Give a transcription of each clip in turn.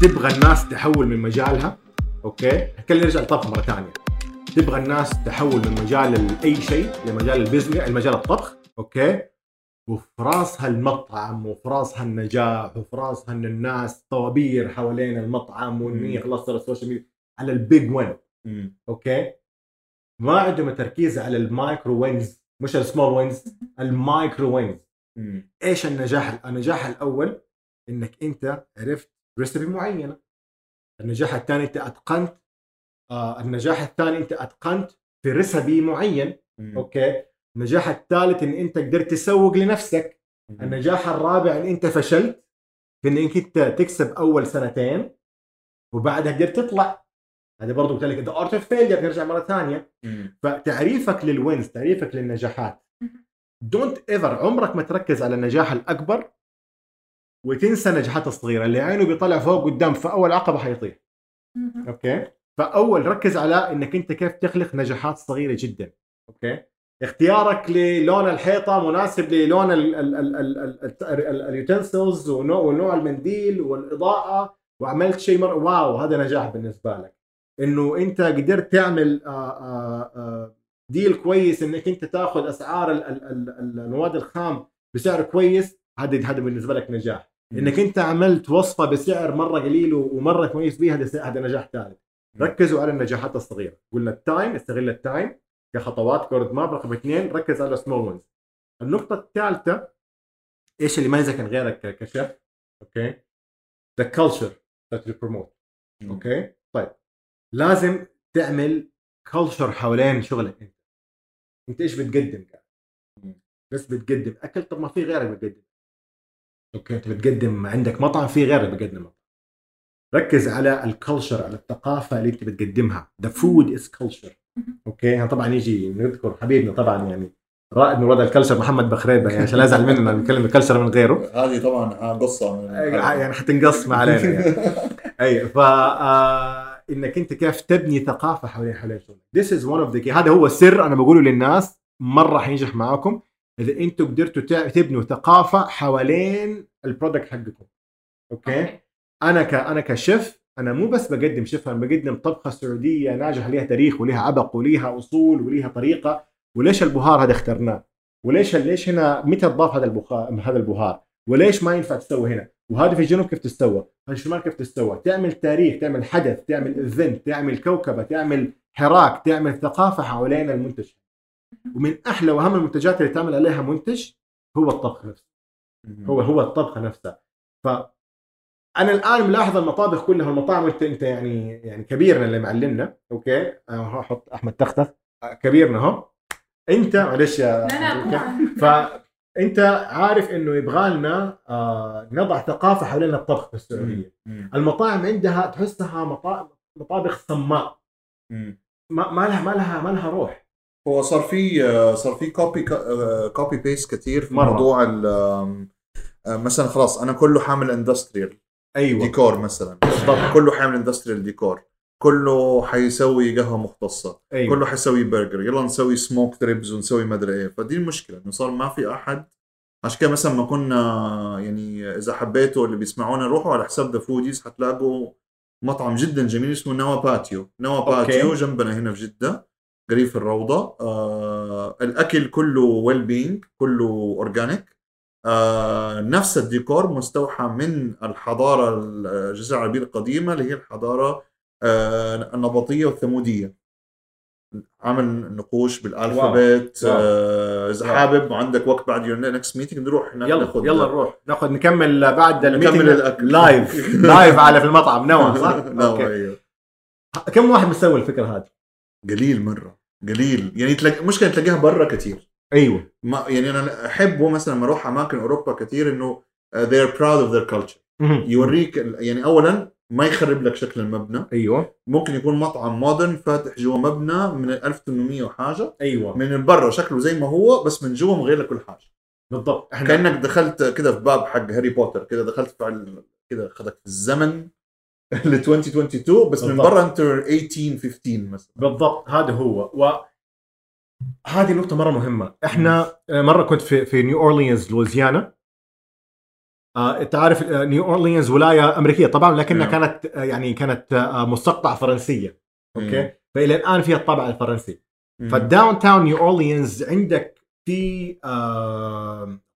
تبغى الناس تحول من مجالها okay؟ خلينا نرجع للطبخ مرة ثانية. تبغى الناس تحول من مجال أي شيء لمجال ال business المجال الطبخ okay؟ وفي راسها المطعم وفي راسها النجاح وفي راسها إن الناس طوابير حوالين المطعم وإن هي خلاص صار ال social media على ال big win. okay؟ ما عندهم التركيز على ال micro wins مش ال small wins ال micro wins. إيش النجاح النجاح الأول؟ إنك أنت عرفت recipe معينة. النجاح الثاني انت اتقنت آه النجاح الثاني انت اتقنت في recipe معين. مم. okay؟ النجاح الثالث ان انت قدرت تسوق لنفسك. مم. النجاح الرابع ان انت فشلت في انك انت تكسب أول سنتين وبعدها قدرت تطلع. هذا برضه قلت لك the art of failure نرجع مرة ثانية. مم. فتعريفك لل wins تعريفك للنجاحات. don't ever عمرك ما تركز على النجاح الأكبر وتنسى النجاحات الصغيره اللي عينه يطلع فوق قدام في اول عقبه حيطيح okay فاول ركز على انك انت كيف تخلق نجاحات صغيره جدا okay اختيارك للون الحيطه مناسب للون ال- ال- ال- ال- ال- ال- ال- ال utensils ونوع المنديل والاضاءه وعملت شيء مر... wow هذا نجاح بالنسبة لك انه انت قدرت تعمل آه، آه، آه، deal كويس انك انت تاخذ اسعار ال- ال- ال- ال- المواد الخام بسعر كويس هذا هذا بالنسبة لك نجاح إنك أنت عملت وصفة بسعر مرة قليل ومرة كويس بيها هذا هذا نجاح ثالث. ركزوا على النجاحات الصغيرة. قلنا ال time استغل ال time كخطوات ك road map رقم اثنين ركز على small wins النقطة الثالثة إيش اللي يميزك عن غيرك ك chef؟ okay؟ the culture you promote. مم. okay؟ طيب. لازم تعمل culture حوالين شغلك أنت. أنت إيش بتقدم قاعد. بس بتقدم أكل؟ طب ما في غيرك بتقدم. okay. أنت بتقدم عندك مطعم في غيرك بيقدم مطعم ركز على ال culture على الثقافة اللي أنت بتقدمها. the food is culture okay. يعني طبعا يجي نذكر حبيبنا طبعا يعني رائد من رواد ال culture محمد بخريبة. يعني عشان لا يزعل مننا نتكلم ال culture من غيره. هذه طبعا قصة يعني حتنقص ما علينا يعني. أي ف آه، إنك أنت كيف تبني ثقافة حوالين حوالين شغلك. This is one of the key. هذا هو السر أنا بقوله للناس. مرة حينجح معاكم. إذا أنتم قدرتوا تبنوا ثقافة حوالين ال product حقكم. okay؟ أنا ك أنا كشيف أنا مو بس بقدم شيف أنا بقدم طبخة سعودية ناجحة ليها تاريخ وليها عبق وليها أصول وليها طريقة. وليش البهار هذا اخترناه؟ وليش ليش هنا متى تضاف هذا البهار هذا البهار؟ وليش ما ينفع تسوي هنا؟ وهذا في الجنوب كيف تستوى؟ في الشمال كيف تستوى؟ تعمل تاريخ تعمل حدث تعمل event تعمل كوكبة تعمل حراك تعمل ثقافة حوالين المنتج ومن أحلى وأهم المنتجات اللي تعمل عليها منتج هو الطبخ نفسه. هو هو الطبخه نفسها ف أنا الآن ملاحظ المطابخ كلها المطاعم انت أنت يعني يعني كبيرنا اللي معلمنا okay؟ أحط أحمد تختخ. أه، كبيرنا اهو انت معلش يا فانت عارف إنه يبغى لنا آه نضع ثقافة حوالين الطبخ في السعودية. المطاعم عندها تحسها مطا- مطابخ صماء. ما لها ما لها ما لها روح. هو صار في صار في copy copy paste كثير في. موضوع مثلا خلاص أنا كله حامل industrial أيوه. ديكور مثلا. بالضبط. كله حامل industrial décor كله حيسوي قهوه مختصة. أيوه. كله حيسوي برجر يلا نسوي smoked ribs ونسوي مدري إيه. فدي المشكلة إنه صار ما في أحد. عشان كده مثلا ما كنا يعني إذا حبيتوا اللي بيسمعونا روحوا على حساب the foodies حتلاقوا مطعم جدا جميل اسمه نوا باتيو نوا okay. باتيو جنبنا هنا في جدة. قريب في الروضة آه الأكل كله well being كله organic آه نفس الديكور مستوحى من الحضارة الجزيرة العربية القديمة اللي هي الحضارة آه النبطية والثمودية عمل نقوش بال alphabet. آه إذا wow. حابب وعندك وقت بعد your next meeting نروح هناك يلا ناخذ يلا نروح ناخذ نكمل بعد نكمل الأكل. live live على في المطعم نوى صح؟ okay. أيوه. كم واحد مسوي الفكرة هذه؟ قليل مرة قليل. يعني تلاقي مشكله تلاقيها برا كثير أيوه. ما يعني أنا احبه مثلا لما أروح أماكن أوروبا كثير إنه uh, they are proud of their culture. يوريك يعني اولا ما يخرب لك شكل المبنى. أيوه. ممكن يكون مطعم modern فاتح جوا مبنى من 1800 وحاجة. أيوه. من برا شكله زي ما هو بس من جوا مغير لك كل حاجة. بالضبط. إحنا كأنك دخلت كده في باب حق هاري بوتر كده دخلت في كده خدك في الزمن. ل 2022 بس من بالضبط. برا انت 1815 مثلا بالضبط هذا هو. و هذه نقطة مرة مهمة، إحنا آه، مرة كنت في في نيو أورلينز لويزيانا. آه، انت عارف آه، نيو اورليانز ولاية أمريكية طبعا لكنها نعم. كانت آه، يعني كانت آه، مستقطعه فرنسية. okay؟ فإلى الآن فيها الطابع الفرنسي. فال downtown نيو اورليانز عندك في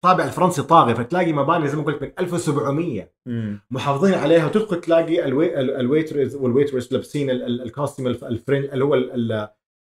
آه، طابع الفرنسي طاغي فتلاقي مباني زي ما قلت من 1700 مم. محافظين عليها وتدخل تلاقي ال wai... ال- ال waiters وال waiters لابسين ال- ال- ال costume ال f- ال French اللي هو ال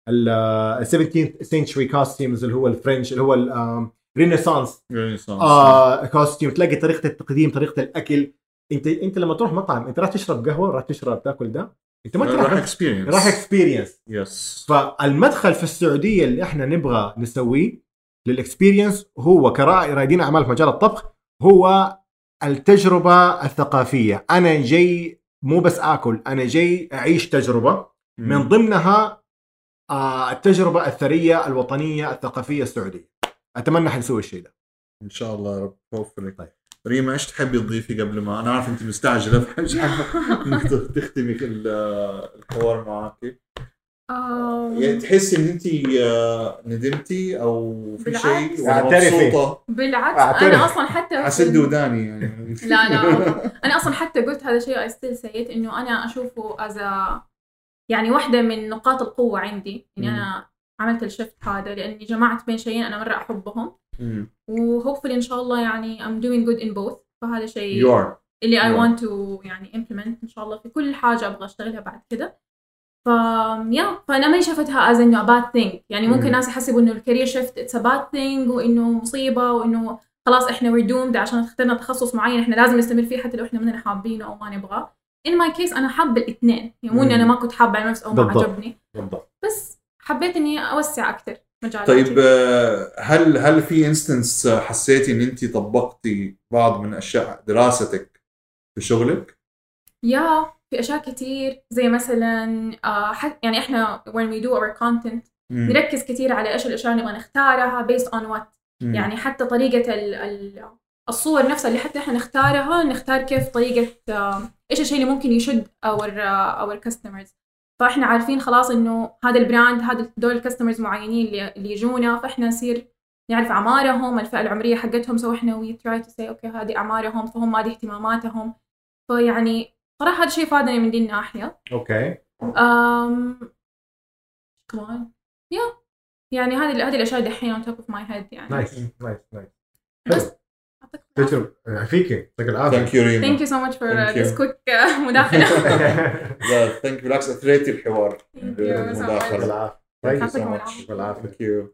ال 17th century costumes اللي هو ال French اللي هو الرينيسانس رينيسانس. آه تلاقي طريقة التقديم طريقة الأكل. أنت أنت لما تروح مطعم أنت راح تشرب قهوة راح تشرب تاكل ده؟ أنت ما انت راح راح اكسبيرينس راح اكسبيرينس يس فالمدخل في السعودية اللي إحنا نبغى نسويه لل experience هو كرا- رائدين أعمال في مجال الطبخ هو التجربة الثقافية. أنا جاي مو بس آكل أنا جاي أعيش تجربة. من ضمنها آه، التجربة الثرية الوطنية الثقافية السعودية. أتمنى حنسوي الشيء ده. إن شاء الله يا رب. hopefully طيب. ريما إيش تحبي تضيفي قبل ما؟ أنا عارف أنت مستعجلة. فمش حابه انك تختمي ال- الحوار معك يعني تحسي إن انت آه، ندمتي أو في. شيء اعترفي. مبسوطة بالعكس أعترف. أنا أصلا حتى ال- وداني يعني لا لا. أنا أصلا حتى قلت هذا الشيء I still said إنه أنا أشوفه as يعني واحدة من نقاط القوة عندي إني. أنا عملت ال shift هذا لأني جمعت بين شيئين أنا مرة أحبهم. و hopefully إن شاء الله يعني I'm doing good in both فهذا شيء you are اللي I Yeah. want to يعني implement إن شاء الله في كل حاجة أبغى أشتغلها بعد كده ف yeah فأنا ما شفتها as انه bad thing. يعني ممكن مم. ناس يحسبوا إنه ال career shift it's bad thing وإنه مصيبة وإنه خلاص إحنا we're doomed عشان اخترنا تخصص معين إحنا لازم نستمر فيه حتى لو إحنا مننا حابينه أو ما نبغاه. In my case أنا حابة الاثنين. يعني مو إني أنا ما كنت حابة على نفس أو ما بالضبط. عجبني. بالضبط. بس حبيت إني أوسع أكثر مجالاتي. طيب آه، هل هل في instance حسيتي إن أنت طبقتي بعض من أشياء دراستك في شغلك؟ yeah في أشياء كتير زي مثلا آه يعني إحنا when we do our content مم. نركز كثير على إيش الأشياء اللي نبغى نختارها based on what مم. يعني حتى طريقة ال ال الصور نفسها اللي حتى إحنا نختارها نختار كيف طريقة آه، إيش الشيء اللي ممكن يشد our our customers فإحنا عارفين خلاص إنه هذا ال brand هذا دول ال customers معينين اللي, اللي يجونا فإحنا نصير نعرف أعمارهم الفئة العمرية حقتهم so إحنا we try to see okay هذه أعمارهم فهم هذه اهتماماتهم فيعني صراحة هذا الشيء فادني من دي الناحية. Okay. أم كمان؟ yeah يعني هذه هذه الأشياء دحين on top of my head يعني. نايس نايس نايس بس العافية. تجربه فيك يعطيك العافية. Thank you ريما Thank you so much for uh, Thank you. this quick uh, مداخلة. لا thank بالعكس اثريتي الحوار Thank you so مداخلة. much. العافية. Thank طيب you so يعطيكم much. العافية. بالعافية. Thank you.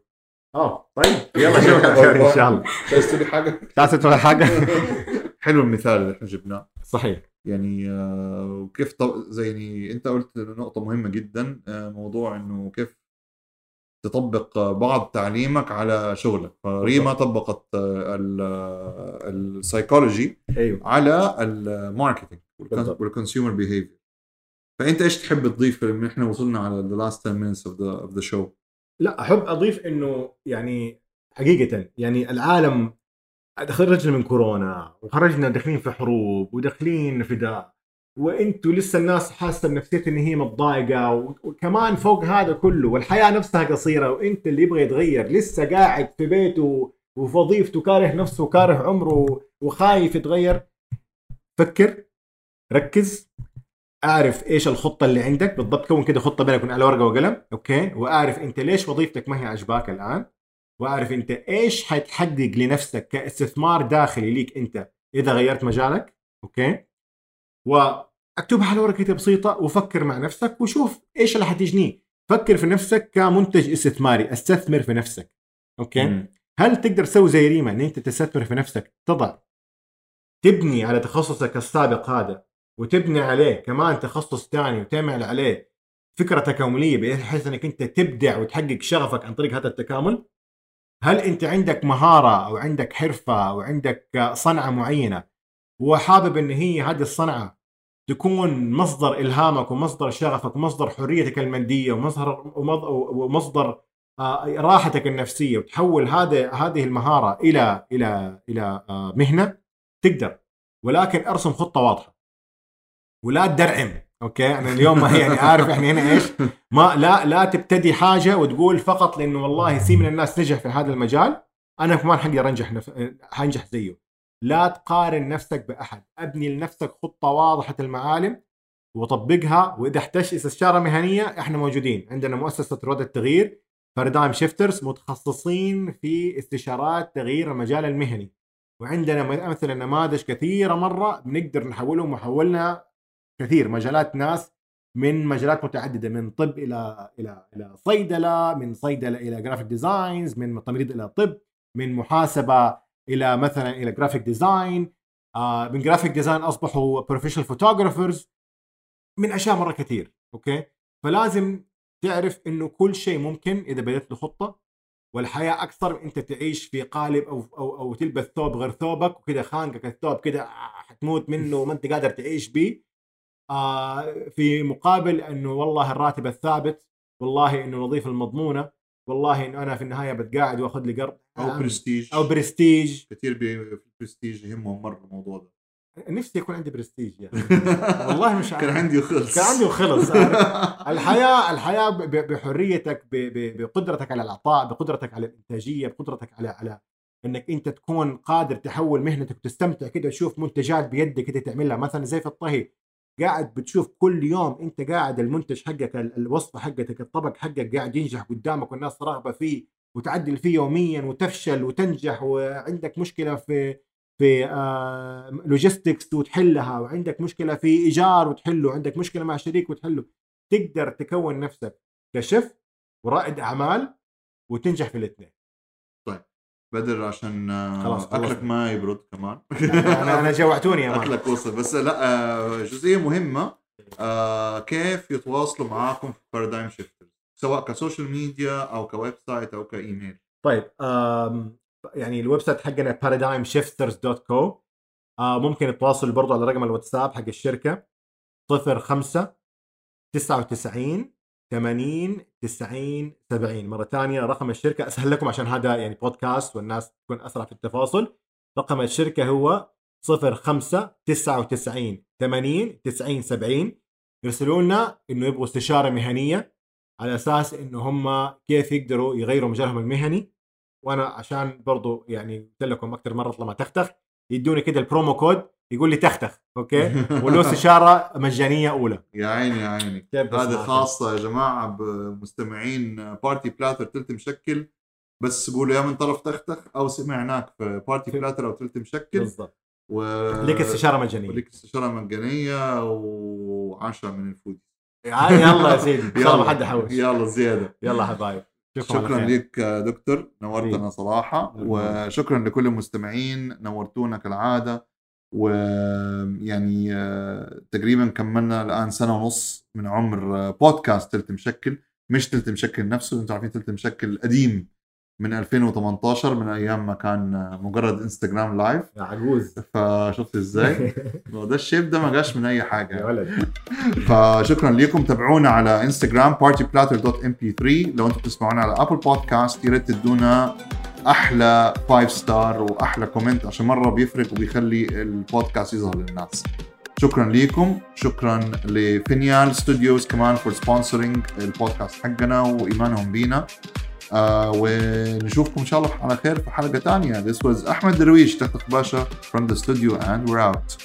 آه طيب. يلا اشوفك على خير إن شاء الله. تقولي حاجة؟ حاجة؟ حلو المثال اللي إحنا جبناه. صحيح. يعني آه، وكيف طب... زي يعني أنت قلت نقطة مهمة جدا آه، موضوع إنه كيف تطبق بعض تعليمك على شغلك. فريما طبقت آه، ال- السايكولوجي أيوه. على ال marketing بالضبط. وال consumer behavior فأنت إيش تحب تضيف من إحنا وصلنا على the last 10 minutes of the of the show. لا أحب أضيف إنه يعني حقيقة يعني العالم خرجنا من كورونا وخرجنا داخلين في حروب وداخلين في ده وانتوا لسه الناس حاسة بنفسيتها إن هي متضايقة وكمان فوق هذا كله والحياة نفسها قصيرة وانت اللي يبغى يتغير لسه قاعد في بيته وفي وظيفته كاره نفسه وكاره عمره وخايف يتغير. فكر ركز اعرف إيش الخطة اللي عندك بالضبط كون كده خطة بينك وبين ورقة وقلم okay? وأعرف أنت ليش وظيفتك ما هي عجباك الآن. وأعرف أنت إيش حتحقق لنفسك كاستثمار داخلي ليك أنت إذا غيرت مجالك. okay? واكتبها على ورقه بسيطة وفكر مع نفسك وشوف إيش اللي حتجنيه. فكر في نفسك كمنتج استثماري استثمر في نفسك. أوكي؟ مم. هل تقدر تسوي زي ريما إن أنت تستثمر في نفسك؟ تضع. تبني على تخصصك السابق هذا وتبني عليه كمان تخصص ثاني وتعمل عليه. فكره تكامليه بحيث إنك أنت تبدع وتحقق شغفك عن طريق هذا التكامل. هل أنت عندك مهارة أو عندك حرفة أو عندك صنعة معينة؟ وحابب إن هي هذه الصنعة تكون مصدر إلهامك ومصدر شغفك ومصدر حريتك المادية ومصدر ومصدر آه، راحتك النفسية وتحول هذا هذه المهارة إلى إلى إلى آه، مهنة؟ تقدر. ولكن ارسم خطة واضحة. ولا تدرعم. okay أنا اليوم ما يعني عارف إحنا هنا إيش؟ ما لا لا تبتدي حاجة وتقول فقط لأنه والله سي من الناس نجح في هذا المجال أنا كمان حقدر أنجح نف... حنجح زيه. لا تقارن نفسك بأحد. أبني لنفسك خطة واضحة المعالم وطبقها وإذا احتجت استشاره مهنية إحنا موجودين. عندنا مؤسسة رواد التغيير Paradigm Shifters متخصصين في استشارات تغيير المجال المهني. وعندنا مثلا نماذج كثيرة مرة بنقدر نحولهم وحولنا كثير مجالات ناس من مجالات متعددة من طب إلى إلى إلى صيدلة من صيدلة إلى graphic designs من تمريض إلى طب من محاسبة إلى مثلا إلى graphic design آه من graphic design أصبحوا professional photographers من أشياء مرة كثير okay? فلازم تعرف إنه كل شيء ممكن إذا بدأت له خطه والحياة أكثر أنت تعيش في قالب أو أو أو تلبس ثوب غير ثوبك وكذا خانقك الثوب كذا حتموت منه وما أنت قادر تعيش به في مقابل إنه والله الراتب الثابت والله إنه الوظيفة المضمونة والله إنه أنا في النهاية بتقاعد وأخذ لي قرض. أو برستيج أو برستيج كثير في البرستيج يهمهم مرة الموضوع ده. نفسي يكون عندي برستيج يعني والله مش عارف. كان عندي وخلص كان عندي وخلص الحياة الحياة بحريتك بقدرتك على العطاء بقدرتك على الإنتاجية بقدرتك على على إنك أنت تكون قادر تحول مهنتك وتستمتع كده تشوف منتجات بيدك كده تعملها. مثلا زي في الطهي. قاعد بتشوف كل يوم انت قاعد المنتج حقك الوصفة حقتك الطبق حقك قاعد ينجح قدامك والناس راغبه فيه وتعدل فيه يوميا وتفشل وتنجح وعندك مشكلة في في لوجيستكس وتحلها وعندك مشكلة في إيجار وتحله وعندك مشكلة مع شريك وتحله. تقدر تكون نفسك كشف ورائد أعمال وتنجح في الاثنين. بدر عشان خلاص أكلك ما يبرد كمان. أنا أنا جوعتوني يا أكلك وصل. بس لا جزئية مهمة كيف يتواصلوا معاكم في Paradigm Shifters سواء ك social media أو ك website أو كإيميل. طيب يعني ال website حقنا paradigmshifters.co آه ممكن تتواصل برضو على رقم الواتساب حق الشركة 05 99 80 90 70 مرة ثانية رقم الشركة أسهل لكم عشان هذا يعني بودكاست والناس تكون أسرع في التواصل رقم الشركة هو 05 99 80 90 70 يرسلوا لنا إنه يبغوا استشارة مهنية على أساس إنه هم كيف يقدروا يغيروا مجالهم المهني. وأنا عشان برضو يعني قلت لكم أكثر مرة لما تختخ يدوني كده ال promo code يقول لي تختخ okay? ولو استشارة مجانية أولى. يا عيني يا عيني. هذا خاصة يا جماعة بمستمعين Party Platter تلت مشكل بس قولوا يا من طرف تختخ أو سمعناك في Party Platter أو تلت مشكل بالضبط. و... ليك استشارة مجانية. ليك استشارة مجانية وعشرة من ال food يلا يا سيدي. يلا. ما حد يحوش يلا زيادة. يلا حبايب شكرا لك. دكتور نورتنا صراحة. وشكرا لكل المستمعين نورتونا كالعادة. ويعني آه، تقريبا كملنا الآن سنة ونص من عمر بودكاست تلت مشكل مش تلت مشكل نفسه أنتم عارفين تلت مشكل قديم من 2018 من أيام ما كان مجرد إنستغرام live. يا عجوز فشفت إزاي؟ ده الشيب ده ما جاش من أي حاجة. يا ولد. فشكرا لكم تابعونا على إنستغرام partyplatter.mp3 لو أنتم بتسمعونا على Apple Podcast يا ريت تدونا أحلى 5 star وأحلى comment عشان مرة بيفرق وبيخلي البودكاست يظهر للناس. شكرا لكم شكرا ل Vinyl Studios كمان for sponsoring ال podcast حقنا وإيمانهم بينا. آه ونشوفكم إن شاء الله على خير في حلقة ثانية This was أحمد درويش تختخ باشا from the studio and we're out.